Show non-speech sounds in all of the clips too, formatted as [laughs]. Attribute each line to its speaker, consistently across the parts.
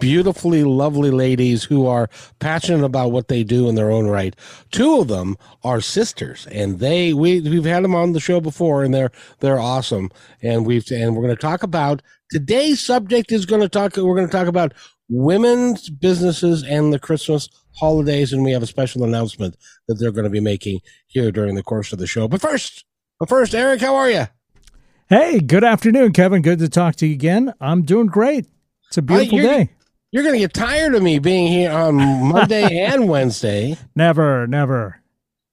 Speaker 1: beautifully lovely ladies who are passionate about what they do in their own right. Two of them are sisters and they we we've had them on the show before and they're they're awesome and we've and we're going to talk about today's subject is going to talk we're going to talk about women's businesses and the Christmas holidays and we have a special announcement that they're going to be making here during the course of the show. But first, but first Eric, how are you?
Speaker 2: Hey, good afternoon, Kevin. Good to talk to you again. I'm doing great. It's a beautiful day.
Speaker 1: You're going to get tired of me being here on [laughs] Monday and Wednesday.
Speaker 2: Never, never.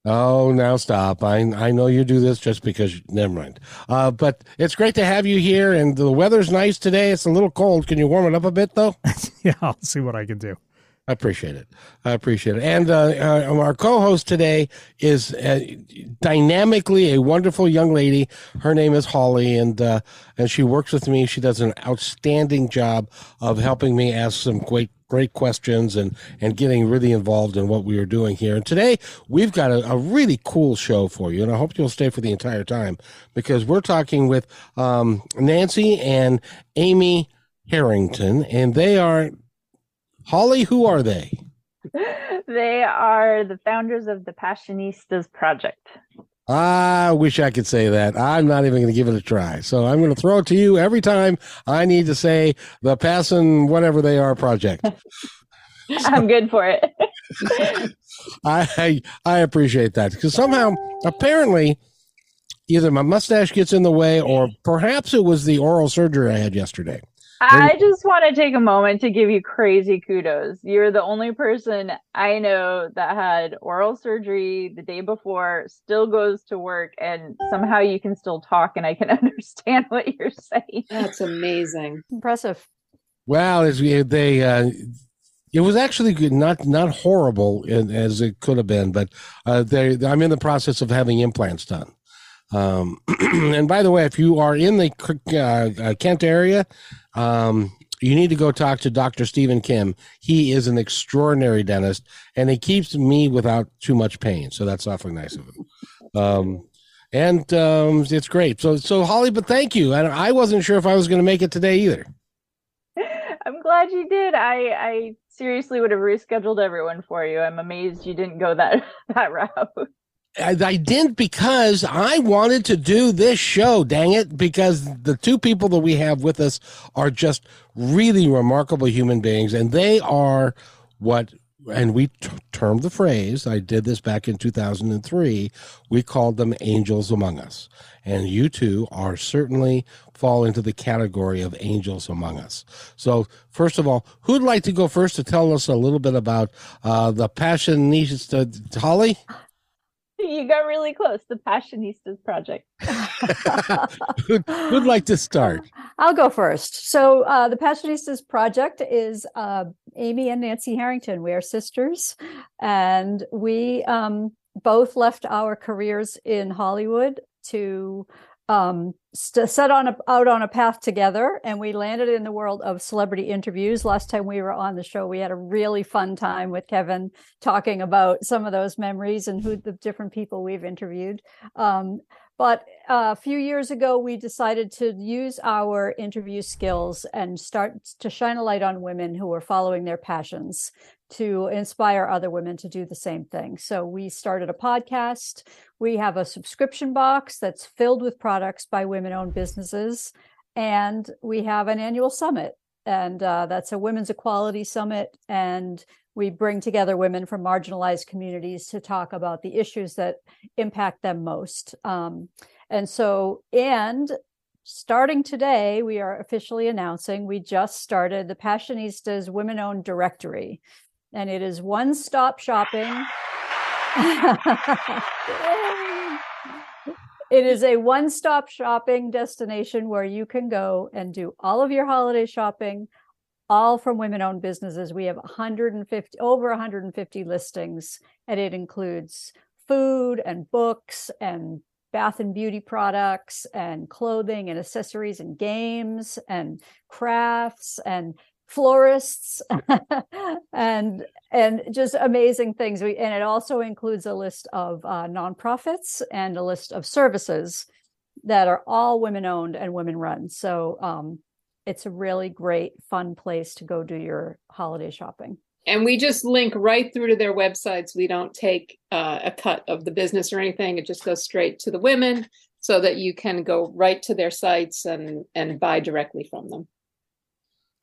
Speaker 1: Oh, now stop. I I know you do this just because, never mind. Uh, but it's great to have you here, and the weather's nice today. It's a little cold. Can you warm it up a bit, though? [laughs]
Speaker 2: yeah, I'll see what I can do.
Speaker 1: I appreciate it. I appreciate it. And uh, uh, our co-host today is uh, dynamically a wonderful young lady. Her name is Holly, and uh, and she works with me. She does an outstanding job of helping me ask some great great questions and and getting really involved in what we are doing here. And today we've got a, a really cool show for you, and I hope you'll stay for the entire time because we're talking with um, Nancy and Amy Harrington, and they are Holly, who are they? [laughs]
Speaker 3: they are the founders of the Passionistas Project.
Speaker 1: I wish I could say that. I'm not even going to give it a try. So I'm going to throw it to you every time I need to say the Passion, whatever they are, project. [laughs]
Speaker 3: I'm good for it. [laughs]
Speaker 1: I, I I appreciate that because somehow, apparently, either my mustache gets in the way, or perhaps it was the oral surgery I had yesterday.
Speaker 3: I just want to take a moment to give you crazy kudos. You're the only person I know that had oral surgery the day before, still goes to work, and somehow you can still talk and I can [laughs] understand what you're saying.
Speaker 4: That's amazing.
Speaker 5: Impressive.
Speaker 1: Well, as we, they, uh, it was actually good, not not horrible as it could have been, but uh, they, I'm in the process of having implants done. Um, [clears throat] and by the way, if you are in the uh, uh, Kent area, um, you need to go talk to Dr. Stephen Kim. He is an extraordinary dentist, and he keeps me without too much pain. So that's awfully nice of him. Um, and um, it's great. So, so Holly, but thank you. I, I wasn't sure if I was going to make it today either. [laughs]
Speaker 3: I'm glad you did. I, I seriously would have rescheduled everyone for you. I'm amazed you didn't go that [laughs] that route.
Speaker 1: I, I didn't because I wanted to do this show, dang it, because the two people that we have with us are just really remarkable human beings, and they are what and we t- termed the phrase i did this back in 2003 we called them angels among us. And you two are certainly fall into the category of angels among us. So first of all who'd like to go first to tell us a little bit about uh, the passionista holly [laughs]
Speaker 3: you got really close. The Passionistas Project.
Speaker 1: who'd, who'd, like to start? [laughs]
Speaker 5: I'll go first. So, uh, the Passionistas Project is uh, Amy and Nancy Harrington. We are sisters, and we um, both left our careers in Hollywood to um, st- set on a, out on a path together, and we landed in the world of celebrity interviews. Last time we were on the show, we had a really fun time with Kevin talking about some of those memories and who the different people we've interviewed. Um, but uh, a few years ago, we decided to use our interview skills and start to shine a light on women who are following their passions to inspire other women to do the same thing. So we started a podcast. We have a subscription box that's filled with products by women owned businesses. And we have an annual summit. And uh, that's a women's equality summit. And we bring together women from marginalized communities to talk about the issues that impact them most. Um, and so, and starting today, we are officially announcing we just started the Passionistas Women Owned Directory and it is one stop shopping. [laughs] it is a one stop shopping destination where you can go and do all of your holiday shopping, all from women owned businesses. We have 150, over 150 listings, and it includes food and books and bath and beauty products and clothing and accessories and games and crafts and florists [laughs] and and just amazing things we and it also includes a list of uh, nonprofits and a list of services that are all women owned and women run so um, it's a really great fun place to go do your holiday shopping.
Speaker 4: And we just link right through to their websites. We don't take uh, a cut of the business or anything. It just goes straight to the women so that you can go right to their sites and and buy directly from them.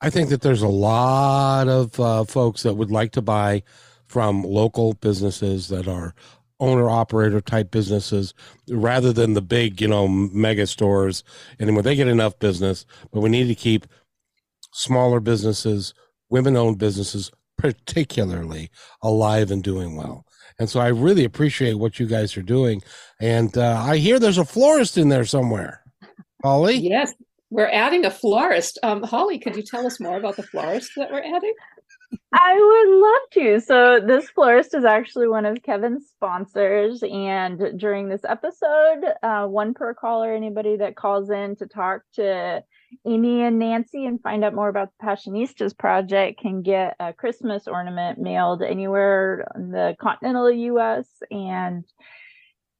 Speaker 1: I think that there's a lot of uh, folks that would like to buy from local businesses that are owner operator type businesses rather than the big you know mega stores and when they get enough business but we need to keep smaller businesses women owned businesses particularly alive and doing well. And so I really appreciate what you guys are doing. And uh, I hear there's a florist in there somewhere. Holly?
Speaker 4: Yes, we're adding a florist. Um, Holly, could you tell us more about the florist that we're adding?
Speaker 3: I would love to. So, this florist is actually one of Kevin's sponsors. And during this episode, uh, one per caller, anybody that calls in to talk to Amy and Nancy and find out more about the Passionistas project can get a Christmas ornament mailed anywhere in the continental US and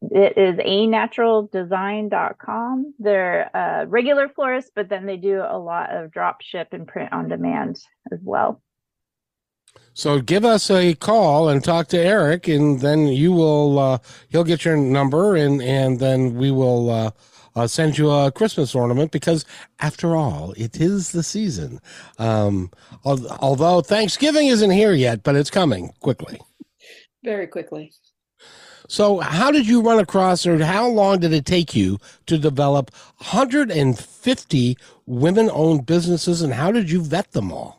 Speaker 3: it is a naturaldesign.com. They're a regular florist, but then they do a lot of drop ship and print on demand as well.
Speaker 1: So give us a call and talk to Eric, and then you will uh, he'll get your number, and and then we will uh, uh, send you a Christmas ornament because, after all, it is the season. Um, although Thanksgiving isn't here yet, but it's coming quickly.
Speaker 4: Very quickly.
Speaker 1: So, how did you run across, or how long did it take you to develop 150 women owned businesses, and how did you vet them all?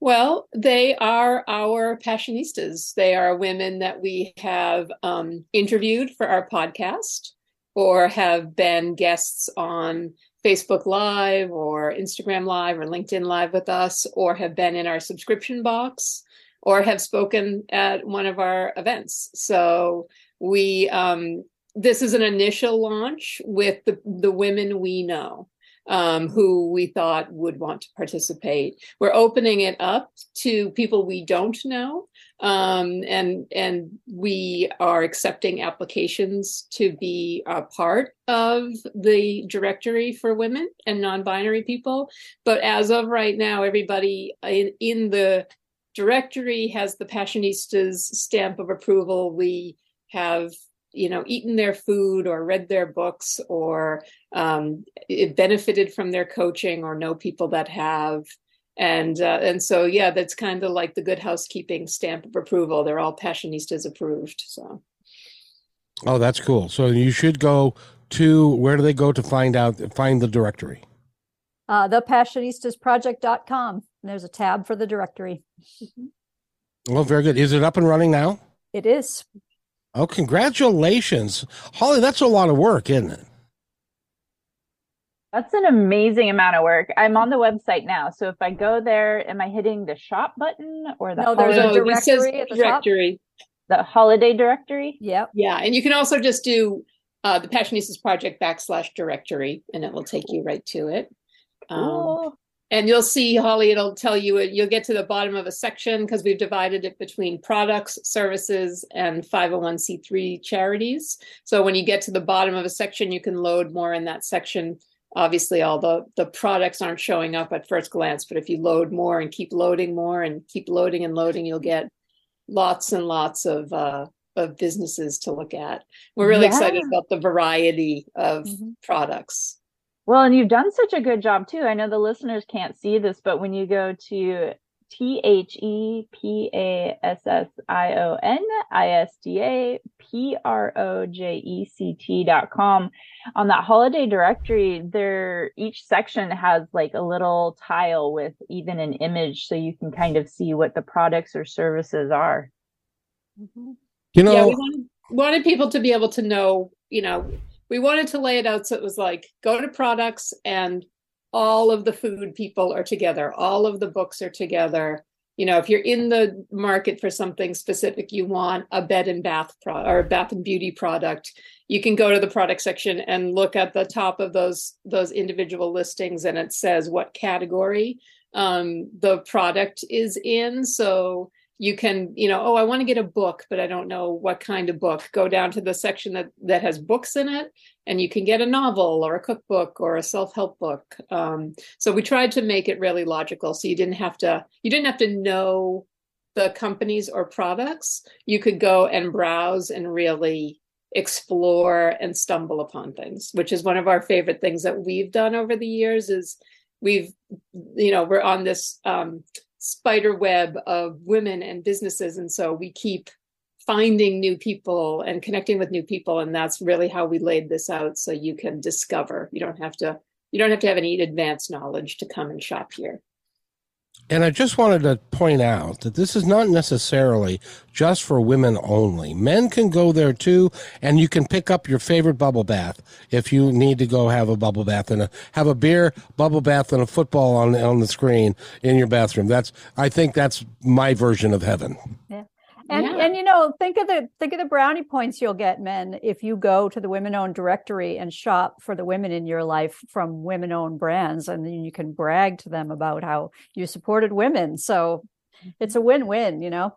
Speaker 4: Well, they are our passionistas. They are women that we have um, interviewed for our podcast or have been guests on Facebook Live or Instagram Live or LinkedIn Live with us, or have been in our subscription box, or have spoken at one of our events. So we um, this is an initial launch with the the women we know um, who we thought would want to participate. We're opening it up to people we don't know, um, and and we are accepting applications to be a part of the directory for women and non-binary people. But as of right now, everybody in, in the directory has the Passionistas stamp of approval. We have you know eaten their food or read their books or um, benefited from their coaching or know people that have. And uh, and so yeah that's kind of like the good housekeeping stamp of approval. They're all passionistas approved so.
Speaker 1: Oh that's cool. So you should go to where do they go to find out find the directory?
Speaker 5: Uh thepassionistasproject.com there's a tab for the directory.
Speaker 1: Oh very good. Is it up and running now?
Speaker 5: It is
Speaker 1: Oh, congratulations. Holly, that's a lot of work, isn't it?
Speaker 3: That's an amazing amount of work. I'm on the website now. So if I go there, am I hitting the shop button or the
Speaker 5: no, there's a directory at the directory.
Speaker 3: Top? The holiday directory?
Speaker 5: Yep.
Speaker 4: Yeah. And you can also just do uh, the Passionistas Project backslash directory and it will take you right to it.
Speaker 3: Um,
Speaker 4: and you'll see holly it'll tell you you'll get to the bottom of a section because we've divided it between products services and 501c3 charities so when you get to the bottom of a section you can load more in that section obviously all the the products aren't showing up at first glance but if you load more and keep loading more and keep loading and loading you'll get lots and lots of uh, of businesses to look at we're really yeah. excited about the variety of mm-hmm. products
Speaker 3: well, and you've done such a good job too. I know the listeners can't see this, but when you go to T H E P A S S I O N I S D A P R O J E C T dot com. On that holiday directory, there each section has like a little tile with even an image so you can kind of see what the products or services are.
Speaker 1: Mm-hmm. You know,
Speaker 4: yeah, we wanted, wanted people to be able to know, you know, we wanted to lay it out so it was like go to products and all of the food people are together, all of the books are together. You know, if you're in the market for something specific, you want a bed and bath pro- or bath and beauty product, you can go to the product section and look at the top of those those individual listings, and it says what category um, the product is in. So you can you know oh i want to get a book but i don't know what kind of book. Go down to the section that that has books in it and you can get a novel or a cookbook or a self-help book. Um, so we tried to make it really logical so you didn't have to you didn't have to know the companies or products. You could go and browse and really explore and stumble upon things which is one of our favorite things that we've done over the years is we've you know we're on this um, spider web of women and businesses. And so we keep finding new people and connecting with new people. And that's really how we laid this out so you can discover. You don't have to you don't have to have any advanced knowledge to come and shop here
Speaker 1: and I just wanted to point out that this is not necessarily just for women only. Men can go there too, and you can pick up your favorite bubble bath if you need to go have a bubble bath and a, have a beer, bubble bath, and a football on on the screen in your bathroom. That's I think that's my version of heaven.
Speaker 5: Yeah. And yeah. and you know, think of the think of the brownie points you'll get, men, if you go to the women owned directory and shop for the women in your life from women owned brands, and then you can brag to them about how you supported women. So it's a win win, you know.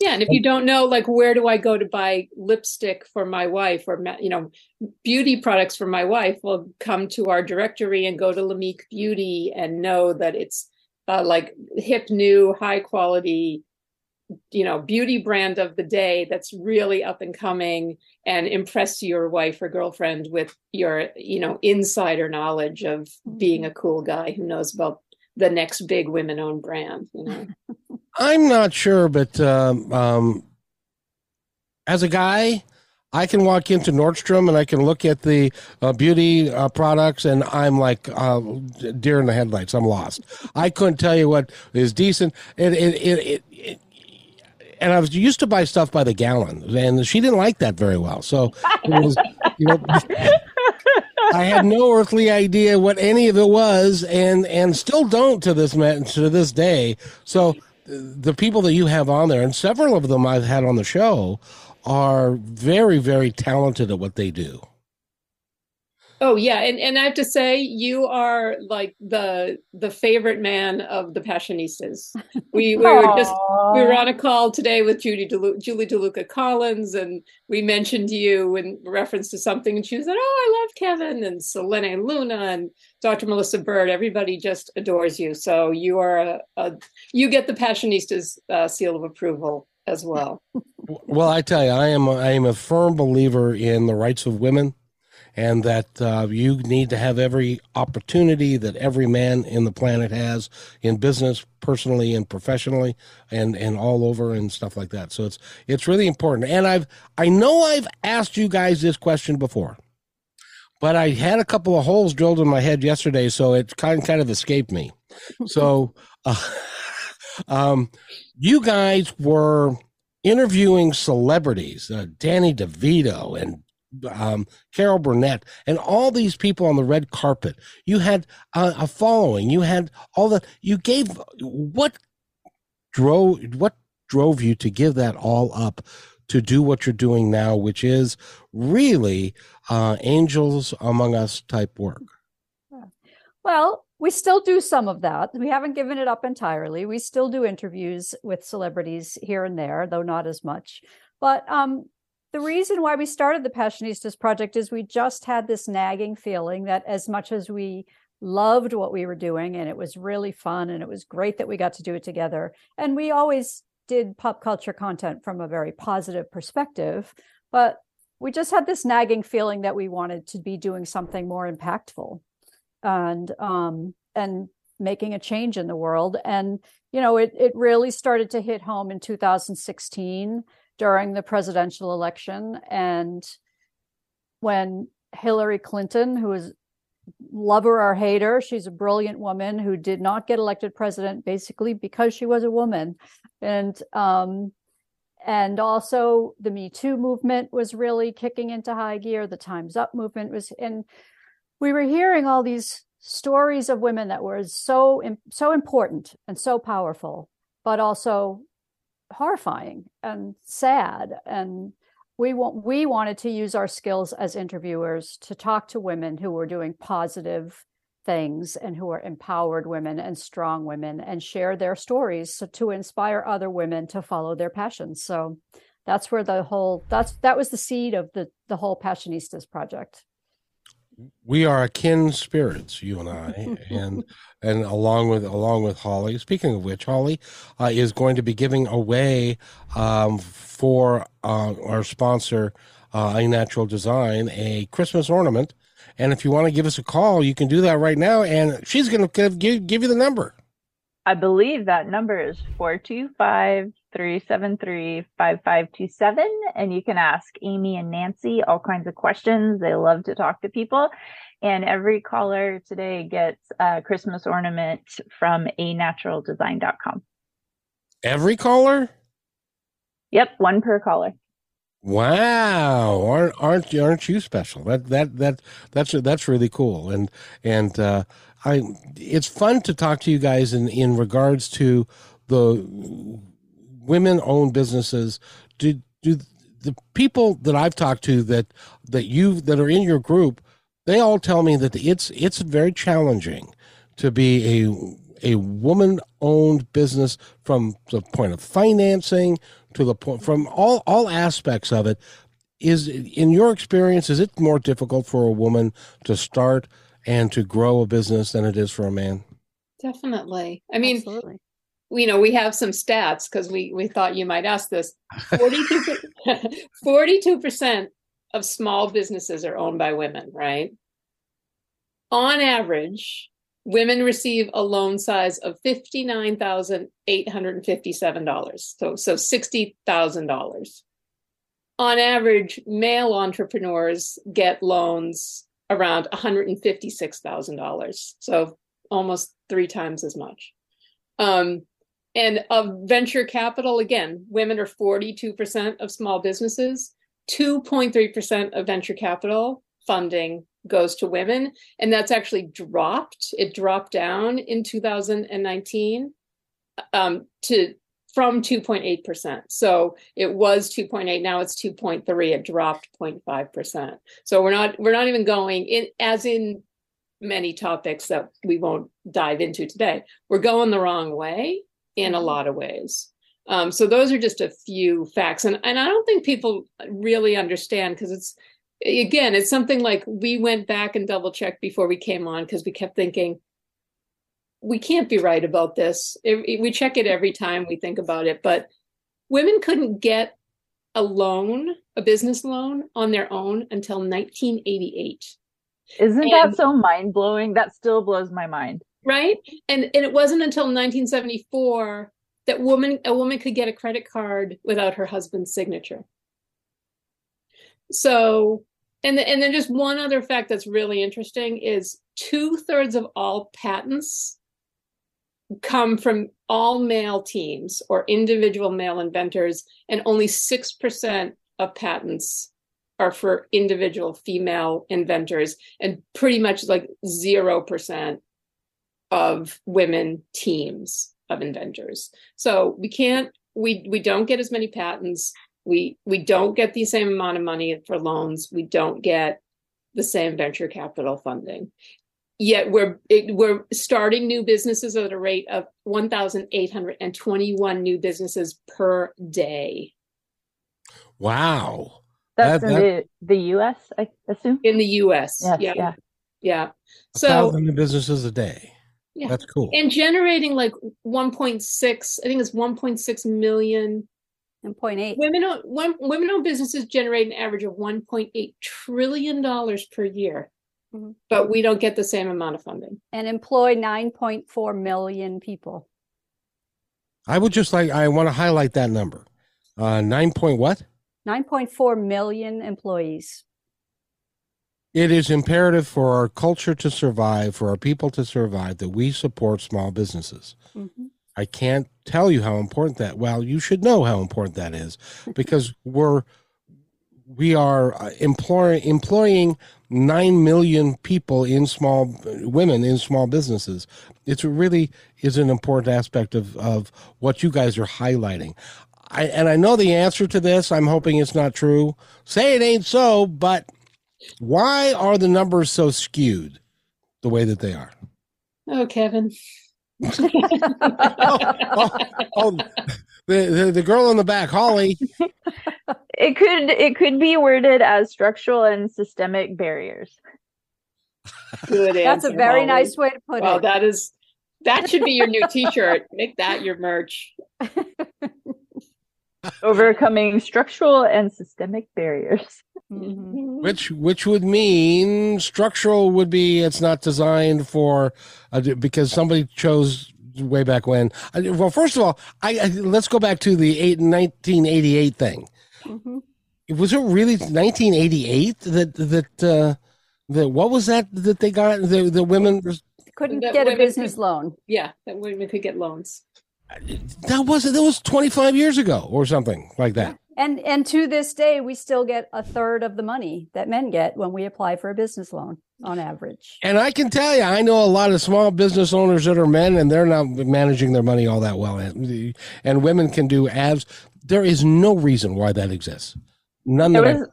Speaker 4: Yeah, and if you don't know, like, where do I go to buy lipstick for my wife, or you know, beauty products for my wife? Well, come to our directory and go to Lamik Beauty and know that it's uh, like hip, new, high quality you know beauty brand of the day that's really up and coming and impress your wife or girlfriend with your you know insider knowledge of being a mm-hmm. cool guy who knows about the next big women owned brand you know [laughs]
Speaker 1: i'm not sure but um, um, as a guy I can walk into Nordstrom and I can look at the uh, beauty uh, products, and I'm like uh, deer in the headlights. I'm lost. I couldn't tell you what is decent. It, it, it, it, and I was used to buy stuff by the gallon, and she didn't like that very well. So it was, you know, [laughs] I had no earthly idea what any of it was, and and still don't to this to this day. So uh, the people that you have on there, and several of them I've had on the show, are very very talented at what they do.
Speaker 4: Oh yeah, and and I have to say you are like the the favorite man of the Passionistas. We, we were just we were on a call today with Judy DeLu- Julie DeLuca Collins, and we mentioned you in reference to something, and she said, "Oh, I love Kevin and Selene Luna and Dr. Melissa Bird. Everybody just adores you. So you are a, a you get the Passionistas uh, seal of approval as well."
Speaker 1: Well, I tell you, I am I am a firm believer in the rights of women and that uh, you need to have every opportunity that every man in the planet has in business, personally and professionally, and and all over and stuff like that. So it's it's really important. And I've I know I've asked you guys this question before, but I had a couple of holes drilled in my head yesterday, so it kind kind of escaped me. [laughs] So, uh, um, you guys were interviewing celebrities, uh, Danny DeVito and um, Carol Burnett, and all these people on the red carpet. You had uh, a following. You had all the. You gave what drove what drove you to give that all up to do what you're doing now, which is really uh, angels among us type work.
Speaker 5: Well, we still do some of that. We haven't given it up entirely. We still do interviews with celebrities here and there, though not as much. But um, the reason why we started the Passionistas project is we just had this nagging feeling that as much as we loved what we were doing and it was really fun and it was great that we got to do it together and we always did pop culture content from a very positive perspective but we just had this nagging feeling that we wanted to be doing something more impactful and um and making a change in the world. And you know it it really started to hit home in 2016 during the presidential election. And when Hillary Clinton, who is lover or hater, she's a brilliant woman who did not get elected president basically because she was a woman. And um, and also the Me Too movement was really kicking into high gear. The Time's Up movement was, and we were hearing all these stories of women that were so so important and so powerful, but also horrifying and sad. And we want we wanted to use our skills as interviewers to talk to women who were doing positive things and who are empowered women and strong women and share their stories so to inspire other women to follow their passions. So that's where the whole that's that was the seed of the the whole Passionistas project
Speaker 1: we are akin spirits, you and I, [laughs] and and along with along with Holly. Speaking of which, Holly uh, is going to be giving away um, for uh, our sponsor, uh, A Natural Design, a Christmas ornament. And if you want to give us a call, you can do that right now. And she's going to give give you the number.
Speaker 3: I believe that number is 425 373 5527. And you can ask Amy and Nancy all kinds of questions. They love to talk to people. And every caller today gets a Christmas ornament from a naturaldesign.com.
Speaker 1: Every caller?
Speaker 3: Yep, one per caller.
Speaker 1: Wow, aren't aren't aren't you special? That that that that's that's really cool, and and uh, I it's fun to talk to you guys in in regards to the women owned businesses. Do do the people that I've talked to that that you that are in your group, they all tell me that it's it's very challenging to be a a woman owned business from the point of financing to the point from all all aspects of it. Is in your experience is it more difficult for a woman to start and to grow a business than it is for a man?
Speaker 4: Definitely. I mean Absolutely you know, we have some stats because we we thought you might ask this. [laughs] 42 percent of small businesses are owned by women, right? On average, women receive a loan size of fifty nine thousand eight hundred and fifty seven dollars. So so sixty thousand dollars. On average, male entrepreneurs get loans around one hundred and fifty six thousand dollars. So almost three times as much. Um, and of venture capital, again, women are 42% of small businesses. 2.3% of venture capital funding goes to women. And that's actually dropped. It dropped down in 2019 um, to from 2.8%. So it was 2.8, now it's 2.3. It dropped 0.5%. So we're not we're not even going in as in many topics that we won't dive into today. We're going the wrong way in a mm-hmm. lot of ways. Um, so those are just a few facts, and and I don't think people really understand because it's again it's something like we went back and double checked before we came on because we kept thinking we can't be right about this. It, it, we check it every time we think about it, but women couldn't get a loan, a business loan on their own until 1988.
Speaker 3: Isn't and, that so mind blowing? That still blows my mind
Speaker 4: right? And and it wasn't until 1974 that woman a woman could get a credit card without her husband's signature. So and the, and then just one other fact that's really interesting is two-thirds of all patents come from all male teams or individual male inventors and only 6% of patents are for individual female inventors and pretty much like 0% of women teams of inventors. So we can't we we don't get as many patents. We we don't get the same amount of money for loans. We don't get the same venture capital funding. Yet we're it, we're starting new businesses at a rate of 1,821 new businesses per day.
Speaker 1: Wow.
Speaker 3: That's that, in that, the, the U.S. I assume.
Speaker 4: In the U.S.
Speaker 3: Yes, yeah. Yeah.
Speaker 4: yeah.
Speaker 1: So, thousand new businesses a day.
Speaker 4: Yeah.
Speaker 1: That's cool.
Speaker 4: And generating like 1.6, I think it's 1.6 million.
Speaker 5: 0.8
Speaker 4: Women owned, women owned businesses generate an average of 1.8 trillion dollars per year. Mm-hmm. But we don't get the same amount of funding.
Speaker 5: And employ 9.4 million people.
Speaker 1: I would just like I want to highlight that number. Uh 9 point what?
Speaker 5: 9.4 million employees.
Speaker 1: It is imperative for our culture to survive, for our people to survive, that we support small businesses. Mm-hmm. I can't tell you how important that. Well, you should know how important that is [laughs] because we're we are uh, employ, employing 9 million people in small women in small businesses it's really is an important aspect of, of what you guys are highlighting I, and i know the answer to this i'm hoping it's not true say it ain't so but why are the numbers so skewed the way that they are
Speaker 4: Oh, Kevin.
Speaker 1: oh, [laughs] oh, oh, the, the, the girl in the back holly [laughs]
Speaker 3: It could it could be worded as structural and systemic barriers.
Speaker 4: Good answer, [laughs]
Speaker 5: That's a very
Speaker 4: Holly.
Speaker 5: nice way to put
Speaker 4: Well,
Speaker 5: it.
Speaker 4: that is that should be your new T-shirt. Make that your merch.
Speaker 3: Overcoming structural and systemic barriers.
Speaker 5: Mhm.
Speaker 1: which which would mean structural would be it's not designed for uh, because somebody chose way back when I, well first of all I, I let's go back to the eight, 1988 thing
Speaker 5: Mhm.
Speaker 1: was it really 1988 that that uh that what was that that they got the the women
Speaker 5: Couldn't
Speaker 4: That
Speaker 5: get a business
Speaker 4: could-
Speaker 5: loan.
Speaker 4: Yeah, that women could get loans.
Speaker 1: that wasn't that was 25 years ago or something like that
Speaker 5: And and to this day, we still get a third of the money that men get when we apply for a business loan on average.
Speaker 1: And I can tell you, I know a lot of small business owners that are men, and they're not managing their money all that well. And, and women can do ads. There is no reason why that exists. None
Speaker 3: There
Speaker 1: that I,
Speaker 3: was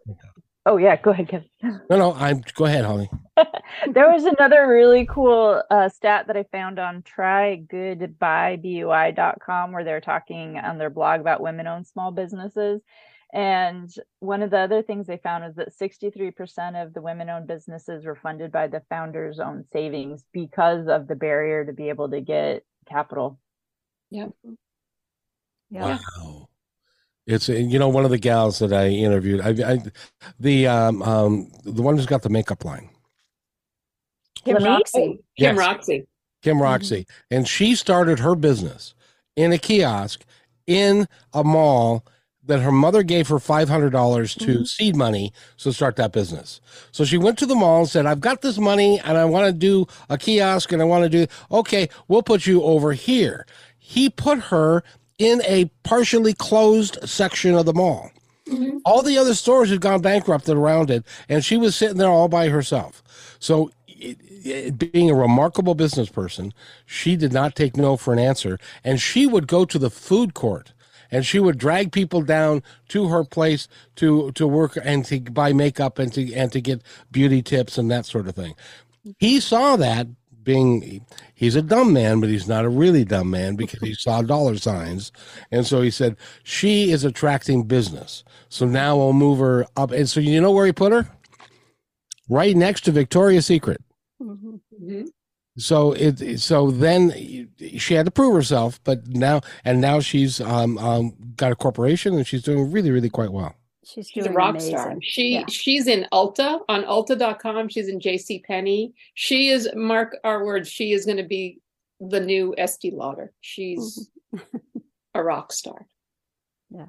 Speaker 3: oh yeah, go ahead, Kevin.
Speaker 1: no, no. I'm go ahead, Holly. [laughs]
Speaker 3: there was another really cool uh, stat that I found on trygoodbuybui.com where they're talking on their blog about women owned small businesses. And one of the other things they found is that 63% of the women owned businesses were funded by the founder's own savings because of the barrier to be able to get capital. Yep.
Speaker 5: Yeah.
Speaker 1: Wow. It's you know one of the gals that I interviewed. I, I the um um the one who's got the makeup line,
Speaker 5: Kim
Speaker 3: Let me-
Speaker 5: Roxie.
Speaker 4: Kim Roxie.
Speaker 1: Kim Roxie, and she started her business in a kiosk in a mall that her mother gave her $500 to
Speaker 5: Mhm.
Speaker 1: seed money to start that business. So she went to the mall and said, I've got this money and I want to do a kiosk and I want to do, okay, we'll put you over here. He put her in a partially closed section of the mall.
Speaker 4: Mhm.
Speaker 1: All the other stores had gone bankrupt around it, and she was sitting there all by herself. So, it, it, being a remarkable business person, she did not take no for an answer, and she would go to the food court and she would drag people down to her place to to work and to buy makeup and to and to get beauty tips and that sort of thing. He saw that being he's a dumb man, but he's not a really dumb man because he [laughs] saw dollar signs. And so he said, She is attracting business. So now we'll move her up. And so you know where he put her? Right next to Victoria's Secret.
Speaker 5: Mhm.
Speaker 4: Mhm.
Speaker 1: So it so then she had to prove herself, but now and now she's um, um got a corporation and she's doing really really quite well.
Speaker 5: She's
Speaker 4: She's
Speaker 5: doing
Speaker 4: a rock
Speaker 5: amazing.
Speaker 4: star. She
Speaker 5: Yeah.
Speaker 4: she's in Ulta on Ulta.com. She's in JC Penney. She is mark our words, she is going to be the new Estee Lauder. She's
Speaker 5: Mm-hmm. [laughs]
Speaker 4: a rock star.
Speaker 5: Yeah,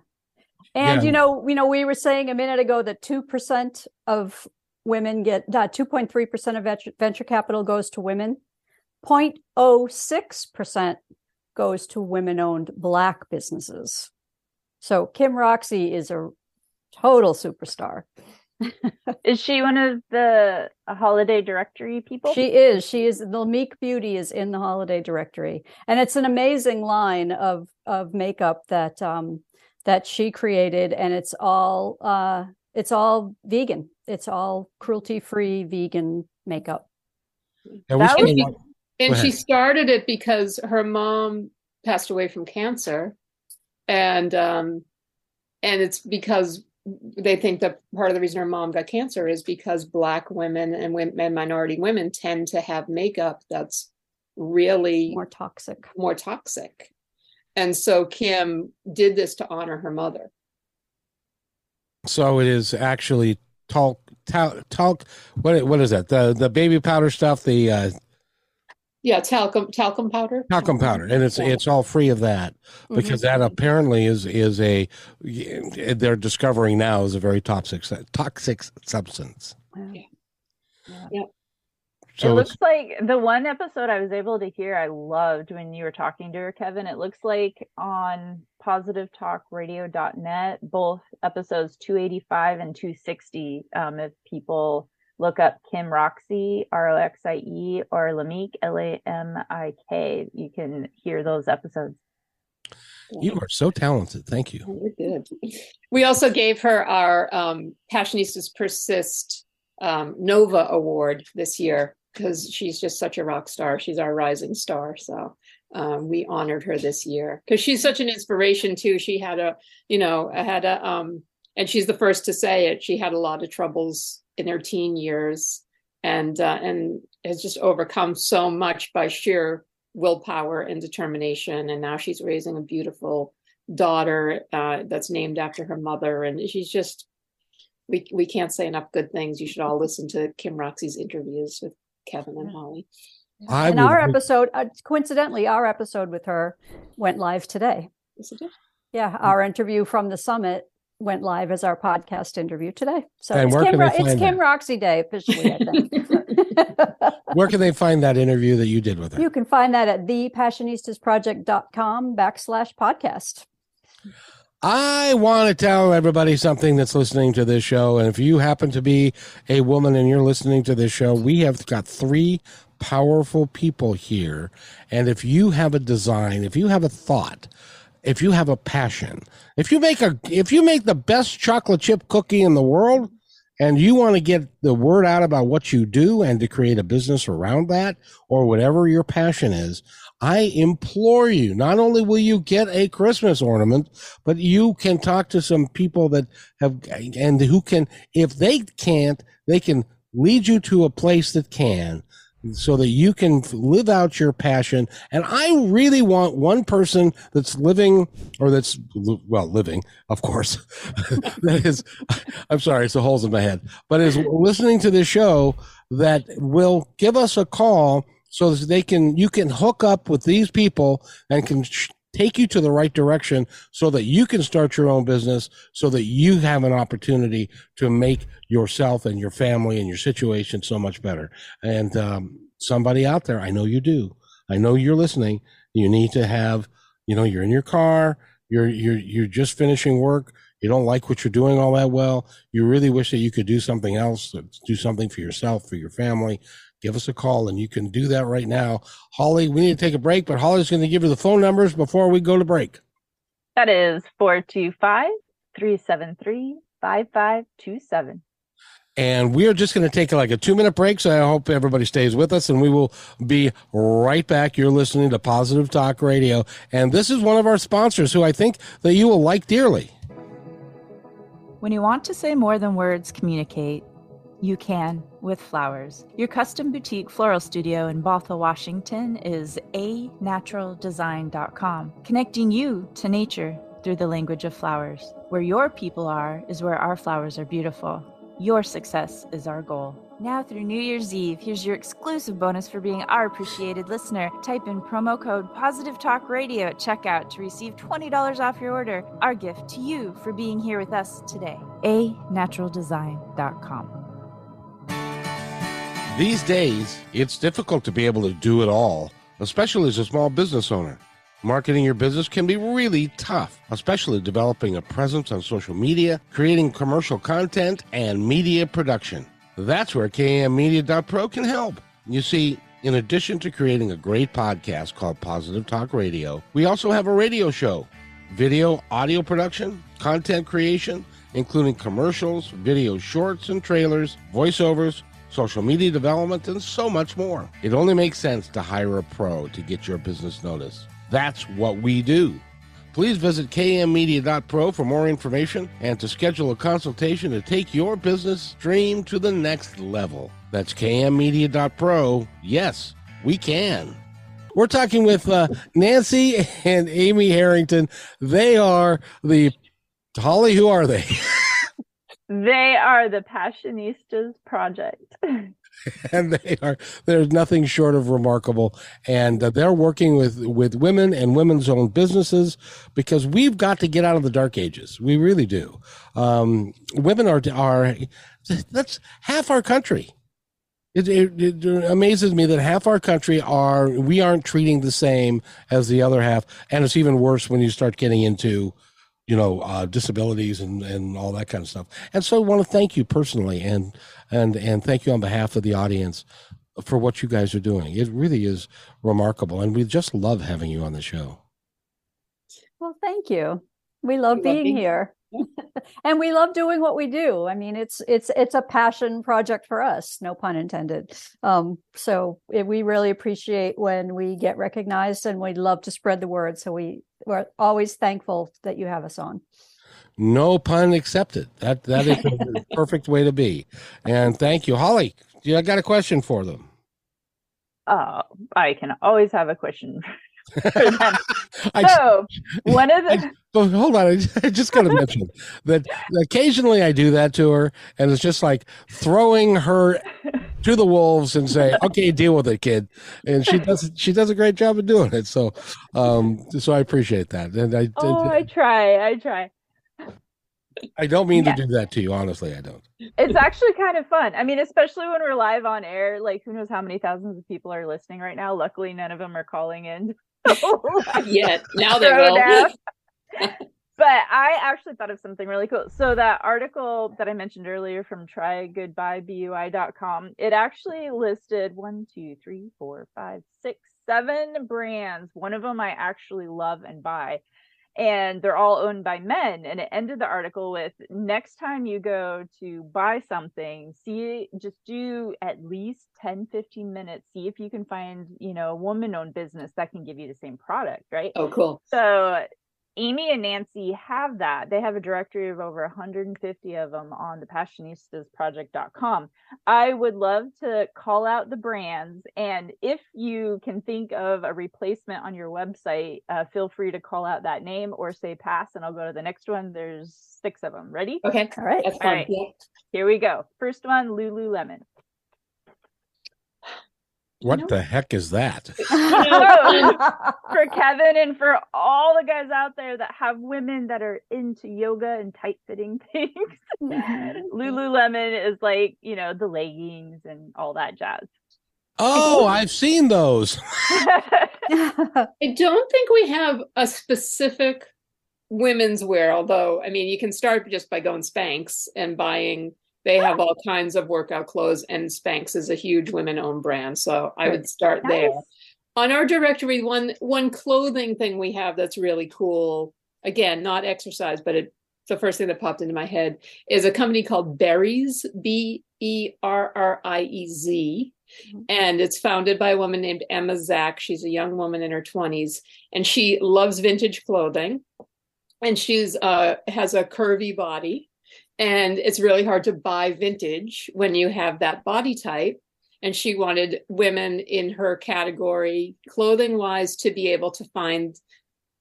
Speaker 5: and
Speaker 1: Yeah.
Speaker 5: you know, you know, we were saying a minute ago that two percent of women get uh, two point three percent of venture, venture capital goes to women. 0.06 percent goes to women-owned Black businesses. So Kim Roxie is a total superstar.
Speaker 3: Is she one of the holiday directory people?
Speaker 5: She is. She is. Lamik Beauty is in the holiday directory, and it's an amazing line of of makeup that um that she created, and it's all uh it's all vegan. It's all cruelty free vegan makeup.
Speaker 1: And
Speaker 3: That was-
Speaker 1: a
Speaker 4: And she started it because her mom passed away from cancer. And um and it's because they think that part of the reason her mom got cancer is because black women and women and minority women tend to have makeup that's really
Speaker 5: More toxic.
Speaker 4: more toxic. And so Kim did this to honor her mother.
Speaker 1: so it is actually talc talc, talc what what is that? The the baby powder stuff, the uh
Speaker 4: Yeah, talcum talcum powder.
Speaker 1: talcum powder and it's
Speaker 4: Yeah.
Speaker 1: it's all free of that
Speaker 5: Mm-hmm.
Speaker 1: because that apparently is is a they're discovering now is a very toxic toxic substance
Speaker 5: Mhm.
Speaker 4: Yeah.
Speaker 1: So
Speaker 3: it looks like the one episode I was able to hear, I loved when you were talking to her, Kevin. It looks like on positivetalkradio.net, both episodes 285 and 260. Um, if people look up Kim Roxie, R O X I E, or Lamik, L A M I K, you can hear those episodes.
Speaker 1: you are so talented. Thank you.
Speaker 4: Oh, You're good. [laughs] We also gave her our um, Passionistas Persist um, Nova Award this year because she's just such a rock star. She's our rising star. So um, we honored her this year because she's such an inspiration too. She had a, you know, had a, um, and she's the first to say it. She had a lot of troubles in her teen years, and uh, and has just overcome so much by sheer willpower and determination. And now she's raising a beautiful daughter uh, that's named after her mother, and she's just we we can't say enough good things. You should all listen to Kim Roxie's interviews with Kevin and Holly.
Speaker 1: I
Speaker 5: and our
Speaker 1: would-
Speaker 5: episode, uh, coincidentally, our episode with her went live today.
Speaker 4: Yes, it is.
Speaker 5: Yeah, our interview from the summit went live as our podcast interview today. So
Speaker 1: And
Speaker 5: it's, Kim, Ro- it's Kim? Roxie Day officially, I think. [laughs]
Speaker 1: Where can they find that interview that you did with her?
Speaker 5: you can find that at thepassionistasproject.com backslash podcast.
Speaker 1: I want to tell everybody something that's listening to this show. And if you happen to be a woman and you're listening to this show, we have got three powerful people here. And if you have a design, if you have a thought, if you have a passion, if you make a, if you make the best chocolate chip cookie in the world and you want to get the word out about what you do and to create a business around that or whatever your passion is, I implore you, not only will you get a Christmas ornament, but you can talk to some people that have, and who can, if they can't, they can lead you to a place that can so that you can live out your passion. And I really want one person that's living or that's, well, living, of course, [laughs] that is, [laughs] I'm sorry, it's the holes in my head, but is listening to this show that will give us a call so that they can, you can hook up with these people and can sh- take you to the right direction so that you can start your own business so that you have an opportunity to make yourself and your family and your situation so much better. And um, somebody out there, I know you do. I know you're listening. You need to have, you know, you're in your car, you're you're you're just finishing work. You don't like what you're doing all that well. You really wish that you could do something else, do something for yourself, for your family. Give us a call and you can do that right now. Holly, we need to take a break, but Holly's going to give you the phone numbers before we go to break.
Speaker 3: That is 425 373 5527.
Speaker 1: And we are just going to take like a two minute break. So I hope everybody stays with us and we will be right back. You're listening to Positive Talk Radio. And this is one of our sponsors who I think that you will like dearly.
Speaker 6: When you want to say more than words communicate, you can with flowers. Your custom boutique floral studio in Bothell, Washington is anaturaldesign.com, connecting you to nature through the language of flowers. Where your people are is where our flowers are beautiful. Your success is our goal. Now through New Year's Eve, here's your exclusive bonus for being our appreciated listener. Type in promo code Positive Talk Radio at checkout to receive $20 off your order. Our gift to you for being here with us today. A naturaldesign.com.
Speaker 1: These days, it's difficult to be able to do it all, especially as a small business owner. Marketing your business can be really tough, especially developing a presence on social media, creating commercial content, and media production. That's where KMmedia.pro can help. You see, in addition to creating a great podcast called Positive Talk Radio, we also have a radio show, video, audio production, content creation, including commercials, video shorts and trailers, voiceovers, social media development, and so much more. It only makes sense to hire a pro to get your business noticed. That's what we do. Please visit kmmedia.pro for more information and to schedule a consultation to take your business dream to the next level. That's kmmedia.pro. Yes, we can. We're talking with uh, Nancy and Amy Harrington. They are the Holly. Who are they? [laughs]
Speaker 3: They are the Passionistas Project. [laughs]
Speaker 1: and they are there's nothing short of remarkable. And uh, they're working with with women and women's owned businesses because we've got to get out of the dark ages. We really do. Um, women are are that's half our country. It, it, it, amazes me that half our country are we aren't treating the same as the other half, and it's even worse when you start getting into, you know, uh, disabilities and and all that kind of stuff. And so I want to thank you personally, and and and thank you on behalf of the audience for what you guys are doing. It really is remarkable, and we just love having you on the show.
Speaker 5: Well, thank you. We love we being, love being here. [laughs] and we love doing what we do. I mean, it's it's it's a passion project for us, no pun intended. Um, so it, we really appreciate when we get recognized, and we love to spread the word. So we we're always thankful that you have us on.
Speaker 1: No pun accepted. That that is the [laughs] perfect way to be. And thank you, Holly. I got a question for them.
Speaker 3: Oh, I can always have a question [laughs] so one of the [laughs]
Speaker 1: I, hold on, I just got to mention that occasionally I do that to her, and it's just like throwing her to the wolves and say, [laughs] "Okay, deal with it, kid," and she does she does a great job of doing it. So, um, so I appreciate that. And I,
Speaker 3: oh, I, I try, I try.
Speaker 1: I don't mean to do that to you. Honestly, I don't.
Speaker 3: It's actually kind of fun. I mean, especially when we're live on air. Like, who knows how many thousands of people are listening right now? Luckily, none of them are calling in [laughs]
Speaker 4: Yet now they will. [laughs]
Speaker 3: but I actually thought of something really cool. So that article that I mentioned earlier from trygoodbyebui.com, it actually listed one, two, three, four, five, six, seven brands. One of them I actually love and buy and they're all owned by men and it ended the article with next time you go to buy something see just do at least 10 15 minutes see if you can find you know a woman owned business that can give you the same product right?
Speaker 4: Oh cool.
Speaker 3: So Amy and Nancy have that. They have a directory of over 150 of them on the passionistasproject.com. I would love to call out the brands. And if you can think of a replacement on your website, uh, feel free to call out that name or say pass, and I'll go to the next one. There's six of them. Ready?
Speaker 4: Okay.
Speaker 5: All right.
Speaker 4: That's fine. All right.
Speaker 3: Yeah. Here we go. First one Lululemon.
Speaker 1: What the heck is that? [laughs]
Speaker 3: for Kevin and for all the guys out there that have women that are into yoga and tight fitting [laughs] things, Lululemon is like, you know, the leggings and all that jazz.
Speaker 1: Oh, I've seen those. [laughs]
Speaker 4: I don't think we have a specific women's wear, although, I mean, you can start just by going Spanx and buying they have all kinds of workout clothes, and Spanx is a huge women-owned brand. So I would start nice. there. On our directory, one one clothing thing we have that's really cool. Again, not exercise, but it, the first thing that popped into my head is a company called Berriez, B E R R I E Z. Mm-hmm. And it's founded by a woman named Emma Zach. She's a young woman in her 20s, and she loves vintage clothing. And she's uh, has a curvy body, and it's really hard to buy vintage when you have that body type. And she wanted women in her category clothing wise to be able to find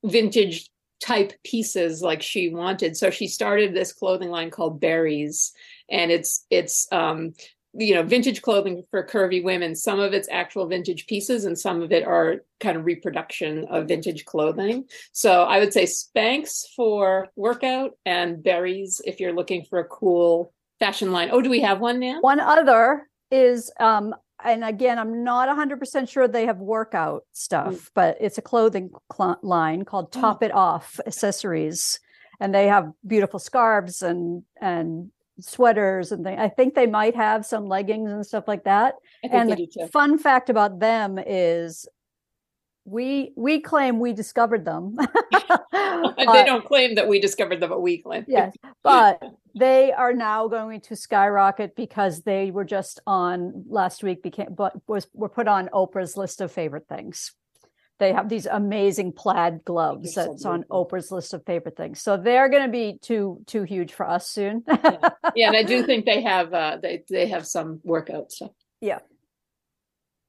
Speaker 4: vintage type pieces like she wanted. So she started this clothing line called Berriez, and it's it's um you know vintage clothing for curvy women some of it's actual vintage pieces and some of it are kind of reproduction of vintage clothing so i would say spanx for workout and berriez if you're looking for a cool fashion line oh do we have one now
Speaker 5: one other is um and again i'm not 100% sure they have workout stuff mm. but it's a clothing cl- line called mm. top it off accessories and they have beautiful scarves and and sweaters and things. I think they might have some leggings and stuff like that. And the fun fact about them is we we claim we discovered them. [laughs] [laughs]
Speaker 4: they don't claim that we discovered them, but we claim.
Speaker 5: yes, but they are now going to skyrocket because they were just on last week. Became but was were put on Oprah's list of favorite things they have these amazing plaid gloves that's on Oprah's list of favorite things. So they're going to be too too huge for us soon.
Speaker 4: yeah. yeah. and I do [laughs] think they have uh, they they have some workout stuff.
Speaker 5: Yeah.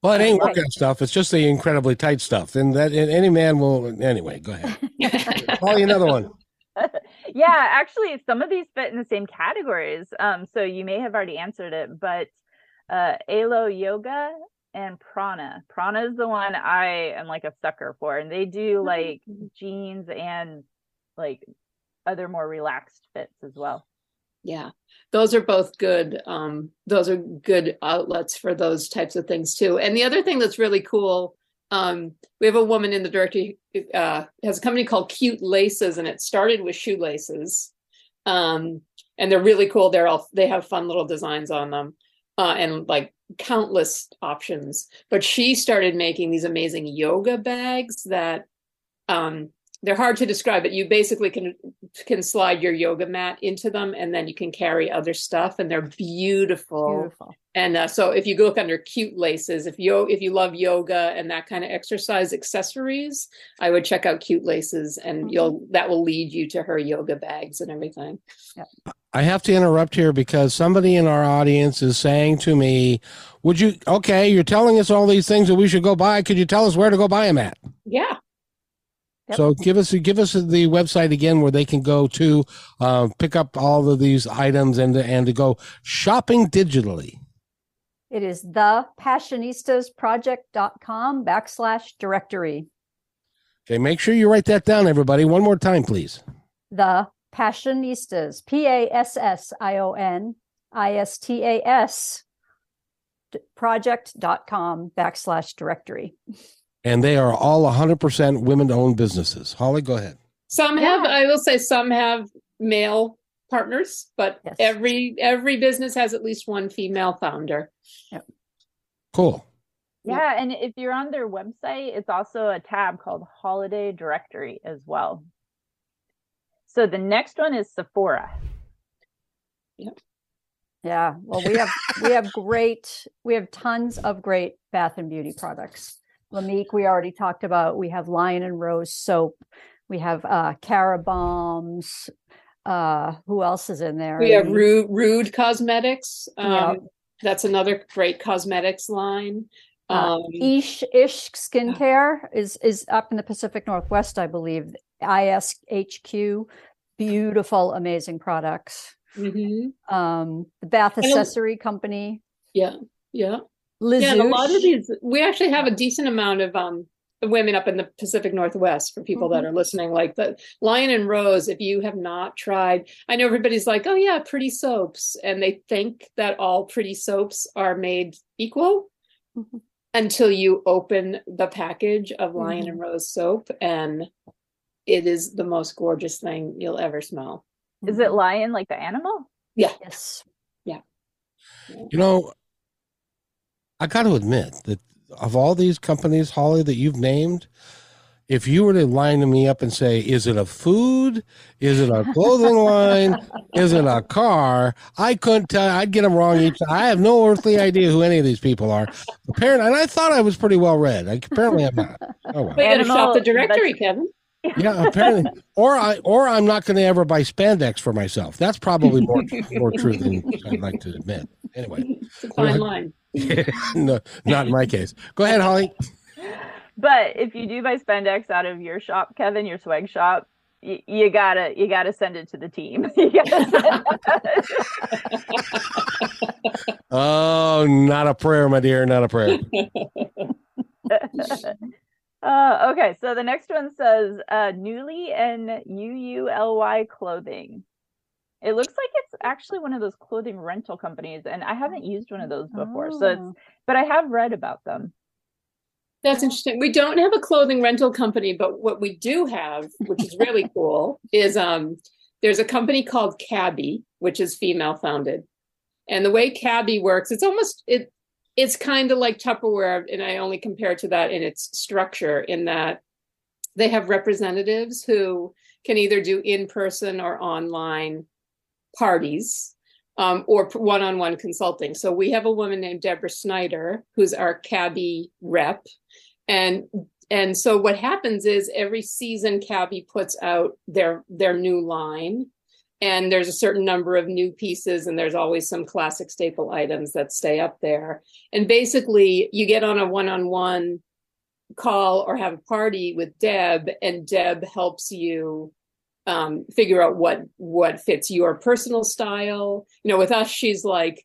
Speaker 1: Well, it ain't workout stuff. It's just the incredibly tight stuff, and that and any man will. Anyway, go ahead. [laughs] Call you another one. [laughs]
Speaker 3: yeah, actually, some of these fit in the same categories. Um, so you may have already answered it, but uh, Alo Yoga and Prana. Prana is the one I am like a sucker for, and they do like jeans and like other more relaxed fits as well.
Speaker 4: Yeah. Those are both good. Um, those are good outlets for those types of things too. And the other thing that's really cool, um, we have a woman in the directory uh, has a company called Cute Laces, and it started with shoelaces. Um, and they're really cool. They're all they have fun little designs on them, uh, and like countless options. But she started making these amazing yoga bags that um, they're hard to describe but you basically can can slide your yoga mat into them and then you can carry other stuff and they're beautiful, beautiful. and uh, so if you go look under cute laces if you if you love yoga and that kind of exercise accessories i would check out cute laces and mm-hmm. you'll that will lead you to her yoga bags and everything
Speaker 1: yep. I have to interrupt here because somebody in our audience is saying to me would you okay you're telling us all these things that we should go buy could you tell us where to go buy them at
Speaker 4: yeah
Speaker 1: Yep. So give us give us the website again where they can go to uh, pick up all of these items and and to go shopping digitally.
Speaker 5: It is thepassionistasproject.com backslash directory.
Speaker 1: Okay, make sure you write that down, everybody. One more time, please.
Speaker 5: The Passionistas, P A S S I O N I S T A S project.com backslash directory.
Speaker 1: and they are all 100% women owned businesses. Holly, go ahead.
Speaker 4: Some have, I will say, some have male partners, but yes. every every business has at least one female founder.
Speaker 1: Yep. Cool.
Speaker 3: Yeah, and if you're on their website, it's also a tab called Holiday Directory as well. So the next one is Sephora.
Speaker 5: Yep. Yeah. Well, we have we have [laughs] great we have tons of great bath and beauty products. Lamik, we already talked about. We have Lion and Rose soap. We have uh Cara bombs. Uh, who else is in there?
Speaker 4: We have Rude, Rude Cosmetics. Um, yep. That's another great cosmetics line.
Speaker 5: Uh, um, Ish Ish Skincare is is up in the Pacific Northwest, I believe. ISHQ, beautiful, amazing products. Mm-hmm. Um, the Bath Accessory Company.
Speaker 4: Yeah, yeah. Yeah, a lot of these, we actually have a decent amount of um, women up in the Pacific Northwest for people mm-hmm. that are listening. Like the Lion and Rose, if you have not tried, I know everybody's like, oh yeah, pretty soaps. And they think that all pretty soaps are made equal mm-hmm. Until you open the package of Lion mm-hmm. and Rose soap. And it is the most gorgeous thing you'll ever smell.
Speaker 3: Is it lion like the animal?
Speaker 4: Yeah.
Speaker 5: Yes.
Speaker 4: Yeah.
Speaker 1: You know, I got to admit that of all these companies, Holly, that you've named, if you were to line me up and say, is it a food? Is it a clothing [laughs] line? Is it a car? I couldn't tell. I'd get them wrong each time. I have no earthly idea who any of these people are. Apparently, and I thought I was pretty well read. I, apparently, I'm not.
Speaker 4: Oh, well. We got to shop the directory, Kevin.
Speaker 1: Yeah, apparently, or I or I'm not going to ever buy spandex for myself. That's probably more more true than I'd like to admit. Anyway,
Speaker 4: it's a fine line. [laughs]
Speaker 1: no, not in my case. Go ahead, Holly.
Speaker 3: But if you do buy spandex out of your shop, Kevin, your swag shop, y- you gotta you gotta send it to the team. [laughs] [laughs]
Speaker 1: oh, not a prayer, my dear, not a prayer. [laughs]
Speaker 3: Uh, okay, so the next one says uh, Nuuly and UULY clothing. It looks like it's actually one of those clothing rental companies, and I haven't used one of those before. Oh. So it's, oh. but I have read about them.
Speaker 4: That's interesting. We don't have a clothing rental company, but what we do have, which is really [laughs] cool, is um, there's a company called Cabi, which is female founded. And the way Cabi works, it's almost it it's kind of like Tupperware, and I only compare to that in its structure, in that they have representatives who can either do in person or online parties um, or one on one consulting. So we have a woman named Deborah Snyder, who's our Cabi rep. And and so what happens is every season Cabi puts out their their new line and there's a certain number of new pieces and there's always some classic staple items that stay up there and basically you get on a one-on-one call or have a party with deb and deb helps you um, figure out what what fits your personal style. You know, with us, she's like,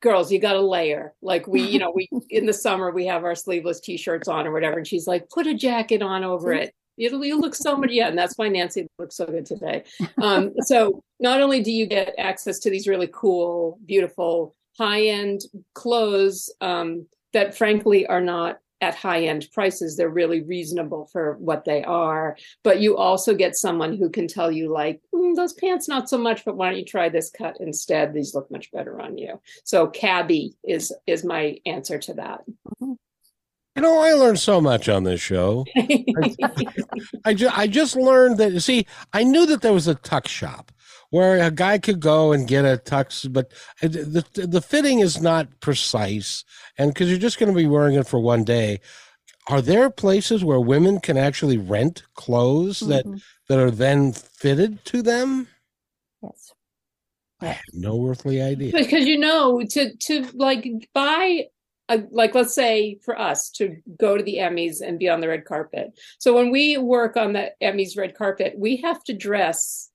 Speaker 4: girls, you got to layer. Like we, you know, we [laughs] in the summer we have our sleeveless t-shirts on or whatever, and she's like, put a jacket on over it. It'll you look so much, yeah, and that's why Nancy looks so good today. Um, so not only do you get access to these really cool, beautiful, high-end clothes um, that frankly are not at high end prices they're really reasonable for what they are. But you also get someone who can tell you like mm, those pants not so much but why don't you try this cut instead? These look much better on you. So cabi is is my answer to that.
Speaker 1: You know, I learned so much on this show. [laughs] I just I just learned that see, I knew that there was a tuck shop where a guy could go and get a tux, but the the fitting is not precise, and because you're just going to be wearing it for one day. Are there places where women can actually rent clothes that
Speaker 5: Mhm.
Speaker 1: that are then fitted to them?
Speaker 5: Yes.
Speaker 1: I have no earthly idea.
Speaker 4: because you know to to like buy a, like let's say for us to go to the emmys and be on the red carpet so when we work on the emmys red carpet we have to dress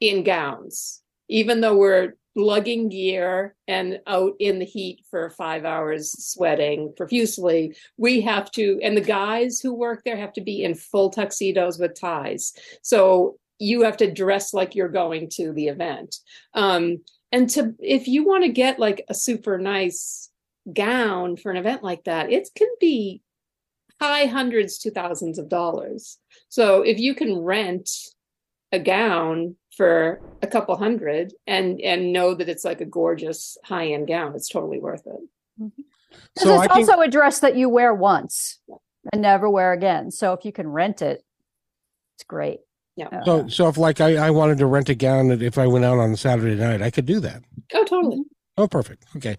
Speaker 4: in gowns even though we're lugging gear and out in the heat for five hours sweating profusely we have to and the guys who work there have to be in full tuxedos with ties. So you have to dress like you're going to the event. Um, and to if you want to get like a super nice gown for an event like that it can be high hundreds to thousands of dollars. So if you can rent a gown for a couple hundred and and know that it's like a gorgeous high end gown it's totally worth it
Speaker 5: Because
Speaker 1: So
Speaker 5: it's
Speaker 1: I think
Speaker 5: also a dress that you wear once and never wear again. So if you can rent it, it's great.
Speaker 4: Yeah.
Speaker 5: Uh,
Speaker 1: so so if like I, I wanted to rent a gown that if I went out on a Saturday night, I could do that.
Speaker 4: oh totally
Speaker 1: Oh, perfect. Okay.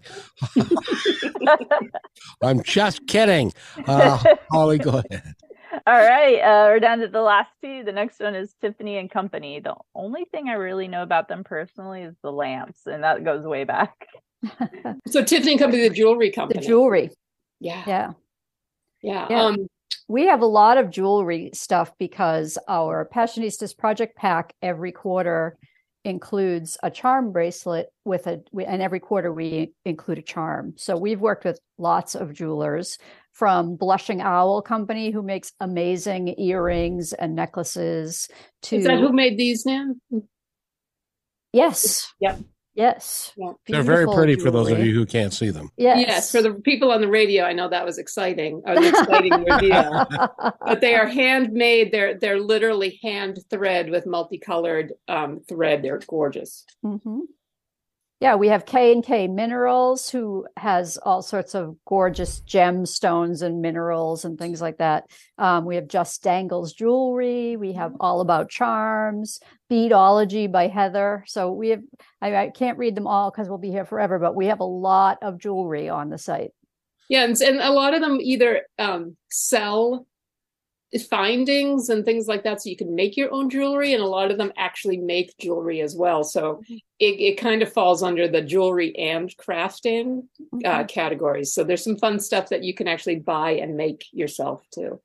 Speaker 1: [laughs] [laughs] I'm just kidding. Uh, Holly, go ahead.
Speaker 3: All right, uh, we're down to the last two. The next one is Tiffany and Company. The only thing I really know about them personally is the lamps, and that goes way back. [laughs]
Speaker 4: so tiffany and company the jewelry company, the
Speaker 5: jewelry.
Speaker 4: yeah
Speaker 5: Yeah.
Speaker 4: yeah
Speaker 5: Yeah.
Speaker 4: um
Speaker 5: We have a lot of jewelry stuff because our Passionistas project pack every quarter includes a charm bracelet with a, we- and every quarter we include a charm. So we've worked with lots of jewelers from Blushing Owl Company, who makes amazing earrings and necklaces, to
Speaker 4: is that who made these now
Speaker 5: yes,
Speaker 4: Yep.
Speaker 5: Yes,
Speaker 4: Yeah.
Speaker 1: They're very
Speaker 5: Beautiful
Speaker 1: pretty for those of you who can't see them.
Speaker 5: Yes,
Speaker 4: Yes, for the people on the radio, I know that was exciting. An exciting [laughs] reveal. [laughs] But they are handmade. They're they're literally hand thread with multicolored um, thread. They're gorgeous.
Speaker 5: hmm Yeah, we have K and K Minerals, who has all sorts of gorgeous gemstones and minerals and things like that. Um, we have Just Dangles Jewelry. We have All About Charms, Beadology by Heather. So we have. I, I can't read them all because we'll be here forever, but we have a lot of jewelry on the site.
Speaker 4: Yeah, and, and a lot of them either um, sell findings and things like that, so you can make your own jewelry, and a lot of them actually make jewelry as well. So it, it kind of falls under the jewelry and crafting uh, categories. So there's some fun stuff that you can actually buy and make yourself too.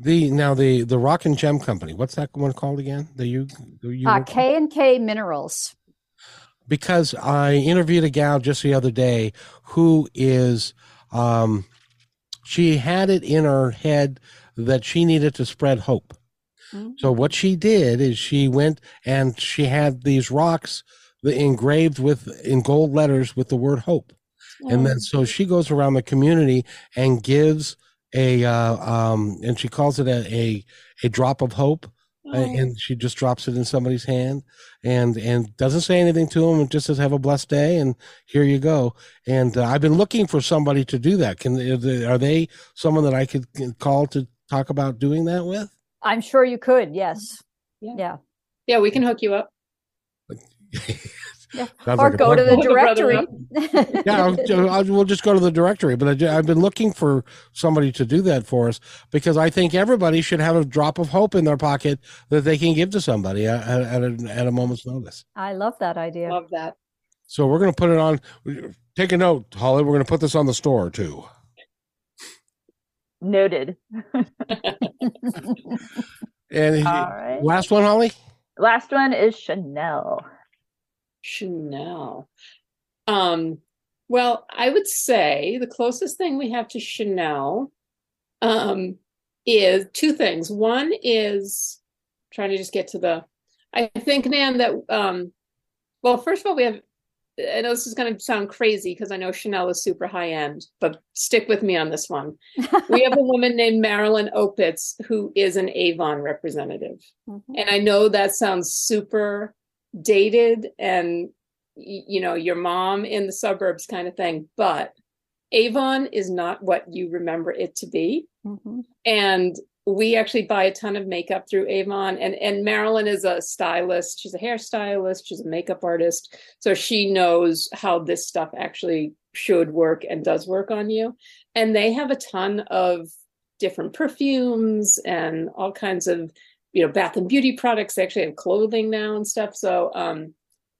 Speaker 1: The now the the Rock and Gem Company. What's that one called again? The you, the you
Speaker 5: Uh, K and K Minerals.
Speaker 1: because I interviewed a gal just the other day who is um she had it in her head that she needed to spread hope. So what she did is she went and she had these rocks engraved with in gold letters with the word hope. And then so she goes around the community and gives a uh, um and she calls it a a, a drop of hope
Speaker 4: Oh.
Speaker 1: and she just drops it in somebody's hand and and doesn't say anything to them and just says have a blessed day and here you go and uh, i've been looking for somebody to do that can are they someone that i could call to talk about doing that with
Speaker 5: I'm sure you could. Yes.
Speaker 4: Yeah.
Speaker 5: Yeah.
Speaker 4: yeah, we can hook you up.
Speaker 5: Yeah. Or
Speaker 1: like
Speaker 5: go to the
Speaker 4: Hold the brother
Speaker 5: directory. [laughs]
Speaker 1: yeah I'll, I'll, we'll just go to the directory but I, I've been looking for somebody to do that for us because i think everybody should have a drop of hope in their pocket that they can give to somebody at, at, a, at a moment's notice
Speaker 5: I love that idea.
Speaker 4: Love that.
Speaker 1: so we're going to put it on take a note holly we're going to put this on the store too
Speaker 3: Noted. [laughs]
Speaker 1: and
Speaker 3: All right.
Speaker 1: last one holly
Speaker 3: Last one is Chanel.
Speaker 4: Chanel. Um, well, I would say the closest thing we have to Chanel um, is two things. One is trying to just get to the. I think, Nan, that um, well, first of all, we have. I know this is going to sound crazy because I know Chanel is super high end, but stick with me on this one. [laughs] we have a woman named Marilyn Opitz who is an Avon representative,
Speaker 5: Mhm.
Speaker 4: and I know that sounds super dated and you know your mom in the suburbs kind of thing, but Avon is not what you remember it to be
Speaker 5: Mhm.
Speaker 4: and we actually buy a ton of makeup through Avon and and Marilyn is a stylist. She's a hairstylist. She's a makeup artist. So she knows how this stuff actually should work and does work on you. And they have a ton of different perfumes and all kinds of you know bath and beauty products. They actually have clothing now and stuff. So um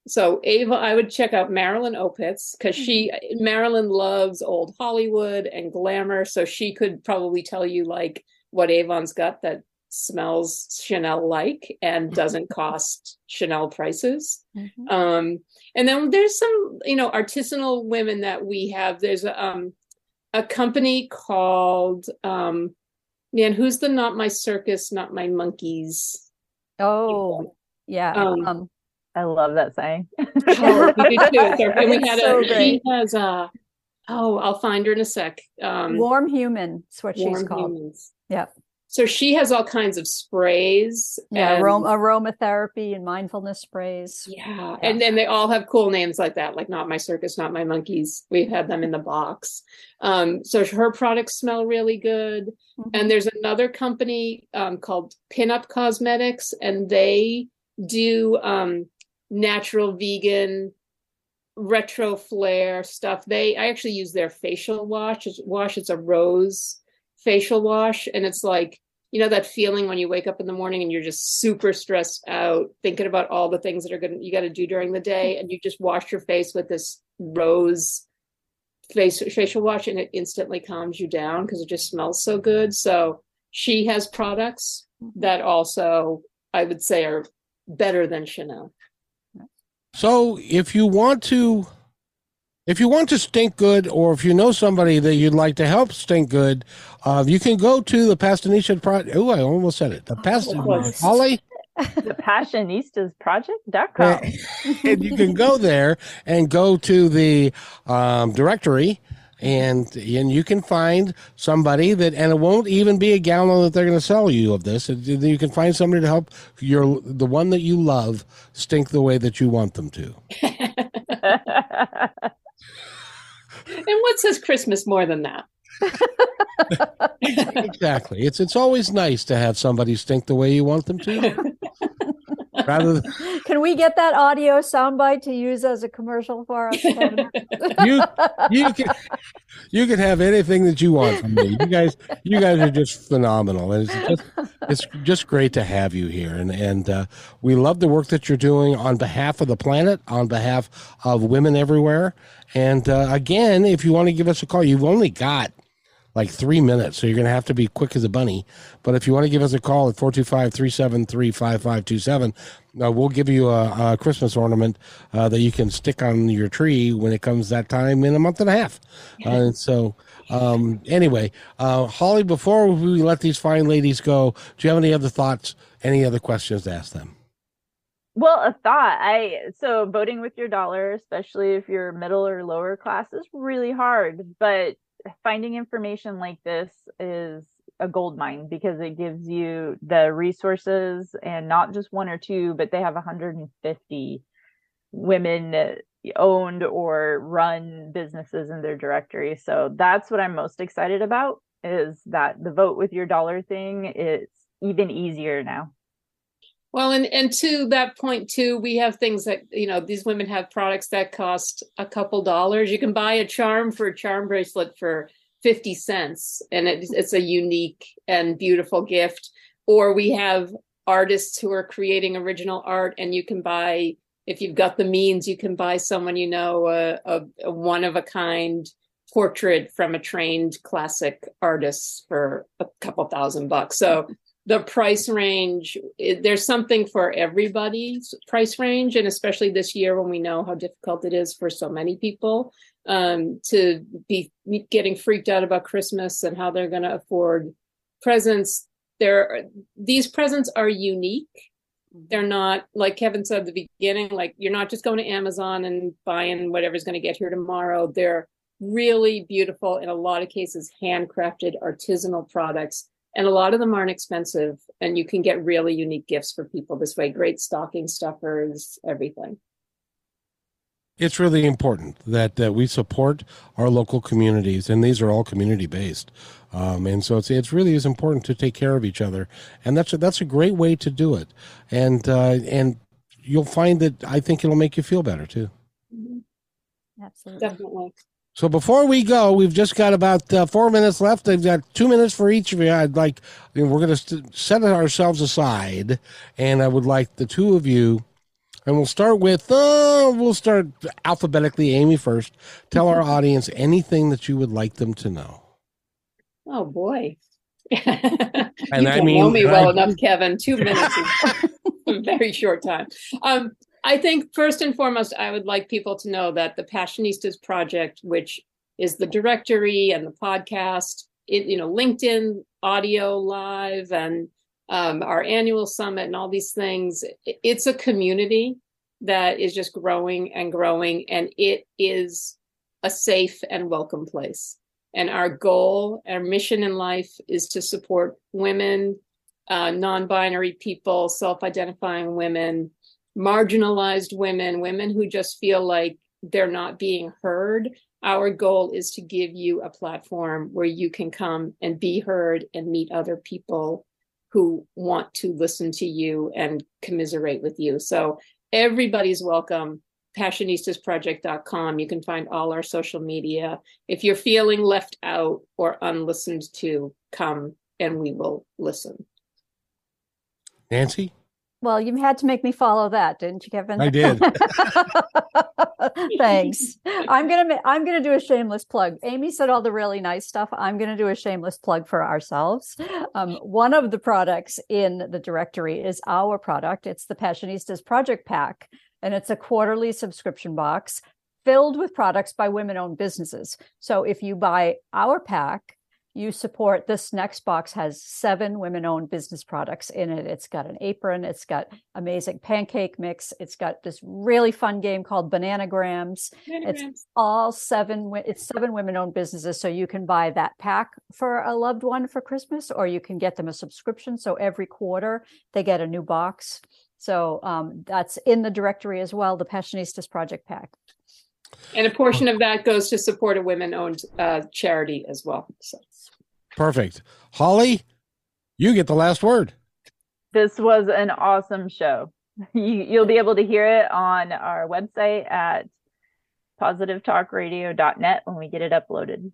Speaker 4: so Ava, I would check out Marilyn Opitz because she Marilyn loves old Hollywood and glamour, so she could probably tell you like what Avon's got that smells Chanel like and doesn't cost Chanel prices.
Speaker 5: Mhm.
Speaker 4: Um, and then there's some, you know, artisanal women that we have. There's a um a company called um man, who's the not my circus, not my monkeys.
Speaker 5: Oh, yeah.
Speaker 4: Um,
Speaker 5: Um,
Speaker 3: I love that saying.
Speaker 4: Oh, we do too. [laughs] And we had
Speaker 5: so
Speaker 4: a, she has a, oh, I'll find her in a sec. Um,
Speaker 5: warm human. That's what she's called.
Speaker 4: Humans.
Speaker 5: Yep.
Speaker 4: So she has all kinds of sprays.
Speaker 5: Yeah,
Speaker 4: and-
Speaker 5: aroma, aromatherapy and mindfulness sprays.
Speaker 4: Yeah, and then they all have cool names like that, like not my circus, not my monkeys. We've had them in the box. Um, so her products smell really good.
Speaker 5: Mhm.
Speaker 4: And there's another company um, called Pinup Cosmetics, and they do um, natural vegan retro flare stuff. They I actually use their facial wash. It's, wash. It's a rose facial wash, and it's like you know that feeling when you wake up in the morning and you're just super stressed out, thinking about all the things that are gonna you got to do during the day, and you just wash your face with this rose face facial wash, and it instantly calms you down because it just smells so good. So she has products that also I would say are better than Chanel.
Speaker 1: So if you want to if you want to stink good or if you know somebody that you'd like to help stink good, uh, you can go to the Pastanisha project. Oh, I almost said it. The Pasta
Speaker 4: Almost.
Speaker 1: Holly,
Speaker 3: the passionistasproject.com.
Speaker 1: and you can go there and go to the um, directory and and you can find somebody that and it won't even be a gallon that they're going to sell you of this. You can find somebody to help your the one that you love stink the way that you want them to. [laughs]
Speaker 4: And what says Christmas more than that? [laughs]
Speaker 1: exactly. It's it's always nice to have somebody stink the way you want them to [laughs] rather than [laughs]
Speaker 5: Can we get that audio soundbite to use as a commercial for us? [laughs]
Speaker 1: You you can you can have anything that you want from me. You guys you guys are just phenomenal. And it's just it's just great to have you here. And and uh, we love the work that you're doing on behalf of the planet, on behalf of women everywhere. And uh, again, if you want to give us a call, you've only got like three minutes, so you're going to have to be quick as a bunny. But if you want to give us a call at 425 373 5527, uh, we'll give you a, a Christmas ornament uh, that you can stick on your tree when it comes that time in a month and a half. Uh, so, um, anyway, uh, Holly, before we let these fine ladies go, do you have any other thoughts, any other questions to ask them?
Speaker 3: Well, a thought. I so voting with your dollar, especially if you're middle or lower class, is really hard. But finding information like this is a gold mine because it gives you the resources and not just one or two, but they have 150 women owned or run businesses in their directory. So that's what I'm most excited about is that the vote with your dollar thing is even easier now.
Speaker 4: Well, and and to that point too, we have things that you know these women have products that cost a couple dollars. You can buy a charm for a charm bracelet for fifty cents, and it's it's a unique and beautiful gift. Or we have artists who are creating original art, and you can buy if you've got the means, you can buy someone you know a, a, a one of a kind portrait from a trained classic artist for a couple thousand bucks. So the price range it, there's something for everybody's price range and especially this year when we know how difficult it is for so many people um, to be getting freaked out about christmas and how they're going to afford presents. There these presents are unique. They're not like kevin said at the beginning like you're not just going to amazon and buying whatever's going to get here tomorrow. They're really beautiful in a lot of cases handcrafted artisanal products and a lot of them aren't expensive and you can get really unique gifts for people this way great stocking stuffers everything
Speaker 1: it's really important that, that we support our local communities, and these are all community based. Um, and so it's it's really is important to take care of each other, and that's a, that's a great way to do it. And uh, and you'll find that I think it'll make you feel better too.
Speaker 5: Mm-hmm.
Speaker 4: Absolutely, definitely.
Speaker 1: So before we go, we've just got about uh, four minutes left. I've got two minutes for each of you. I'd like we're going to st- set ourselves aside, and I would like the two of you and we'll start with, uh, we'll start alphabetically. Amy first. Tell our [laughs] audience anything that you would like them to know.
Speaker 4: Oh, boy. [laughs] and you I mean, know me well I, enough, Kevin. Two minutes is [laughs] a very short time. Um, I think first and foremost, I would like people to know that the Passionistas Project, which is the directory and the podcast, it, you know, LinkedIn, audio, live, and um, our annual summit and all these things. It's a community that is just growing and growing, and it is a safe and welcome place. And our goal, our mission in life is to support women, uh, non binary people, self identifying women, marginalized women, women who just feel like they're not being heard. Our goal is to give you a platform where you can come and be heard and meet other people who want to listen to you and commiserate with you. So everybody's welcome. Passionistasproject.com. You can find all our social media. If you're feeling left out or unlistened to, come and we will listen.
Speaker 1: Nancy?
Speaker 5: Well, you had to make me follow that, didn't you, Kevin?
Speaker 1: I did. [laughs]
Speaker 5: Thanks. I'm gonna I'm gonna do a shameless plug. Amy said all the really nice stuff. I'm gonna do a shameless plug for ourselves. Um, one of the products in the directory is our product. It's the Passionistas Project Pack, and it's a quarterly subscription box filled with products by women-owned businesses. So if you buy our pack, you support this next box has seven women owned business products in it. It's got an apron it's got amazing pancake mix it's got this really fun game called bananagrams. It's all seven it's seven women owned businesses so you can buy that pack for a loved one for christmas or you can get them a subscription so every quarter they get a new box. So um, that's in the directory as well the passionistas project pack
Speaker 4: and a portion of that goes to support a women owned uh, charity as well so
Speaker 1: Perfect. Holly, you get the last word.
Speaker 3: This was an awesome show. You, you'll be able to hear it on our website at positivetalkradio.net when we get it uploaded.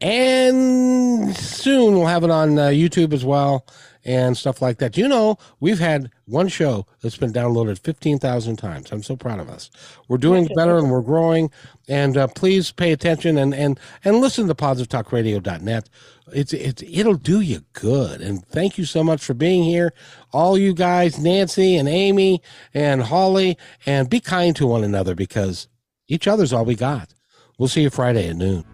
Speaker 1: And soon we'll have it on uh, YouTube as well and stuff like that. You know, we've had one show that's been downloaded 15,000 times. I'm so proud of us. We're doing better and we're growing. And uh, please pay attention and, and, and listen to positivetalkradio.net. It's, it's, it'll do you good. And thank you so much for being here. All you guys, Nancy and Amy and Holly, and be kind to one another because each other's all we got. We'll see you Friday at noon.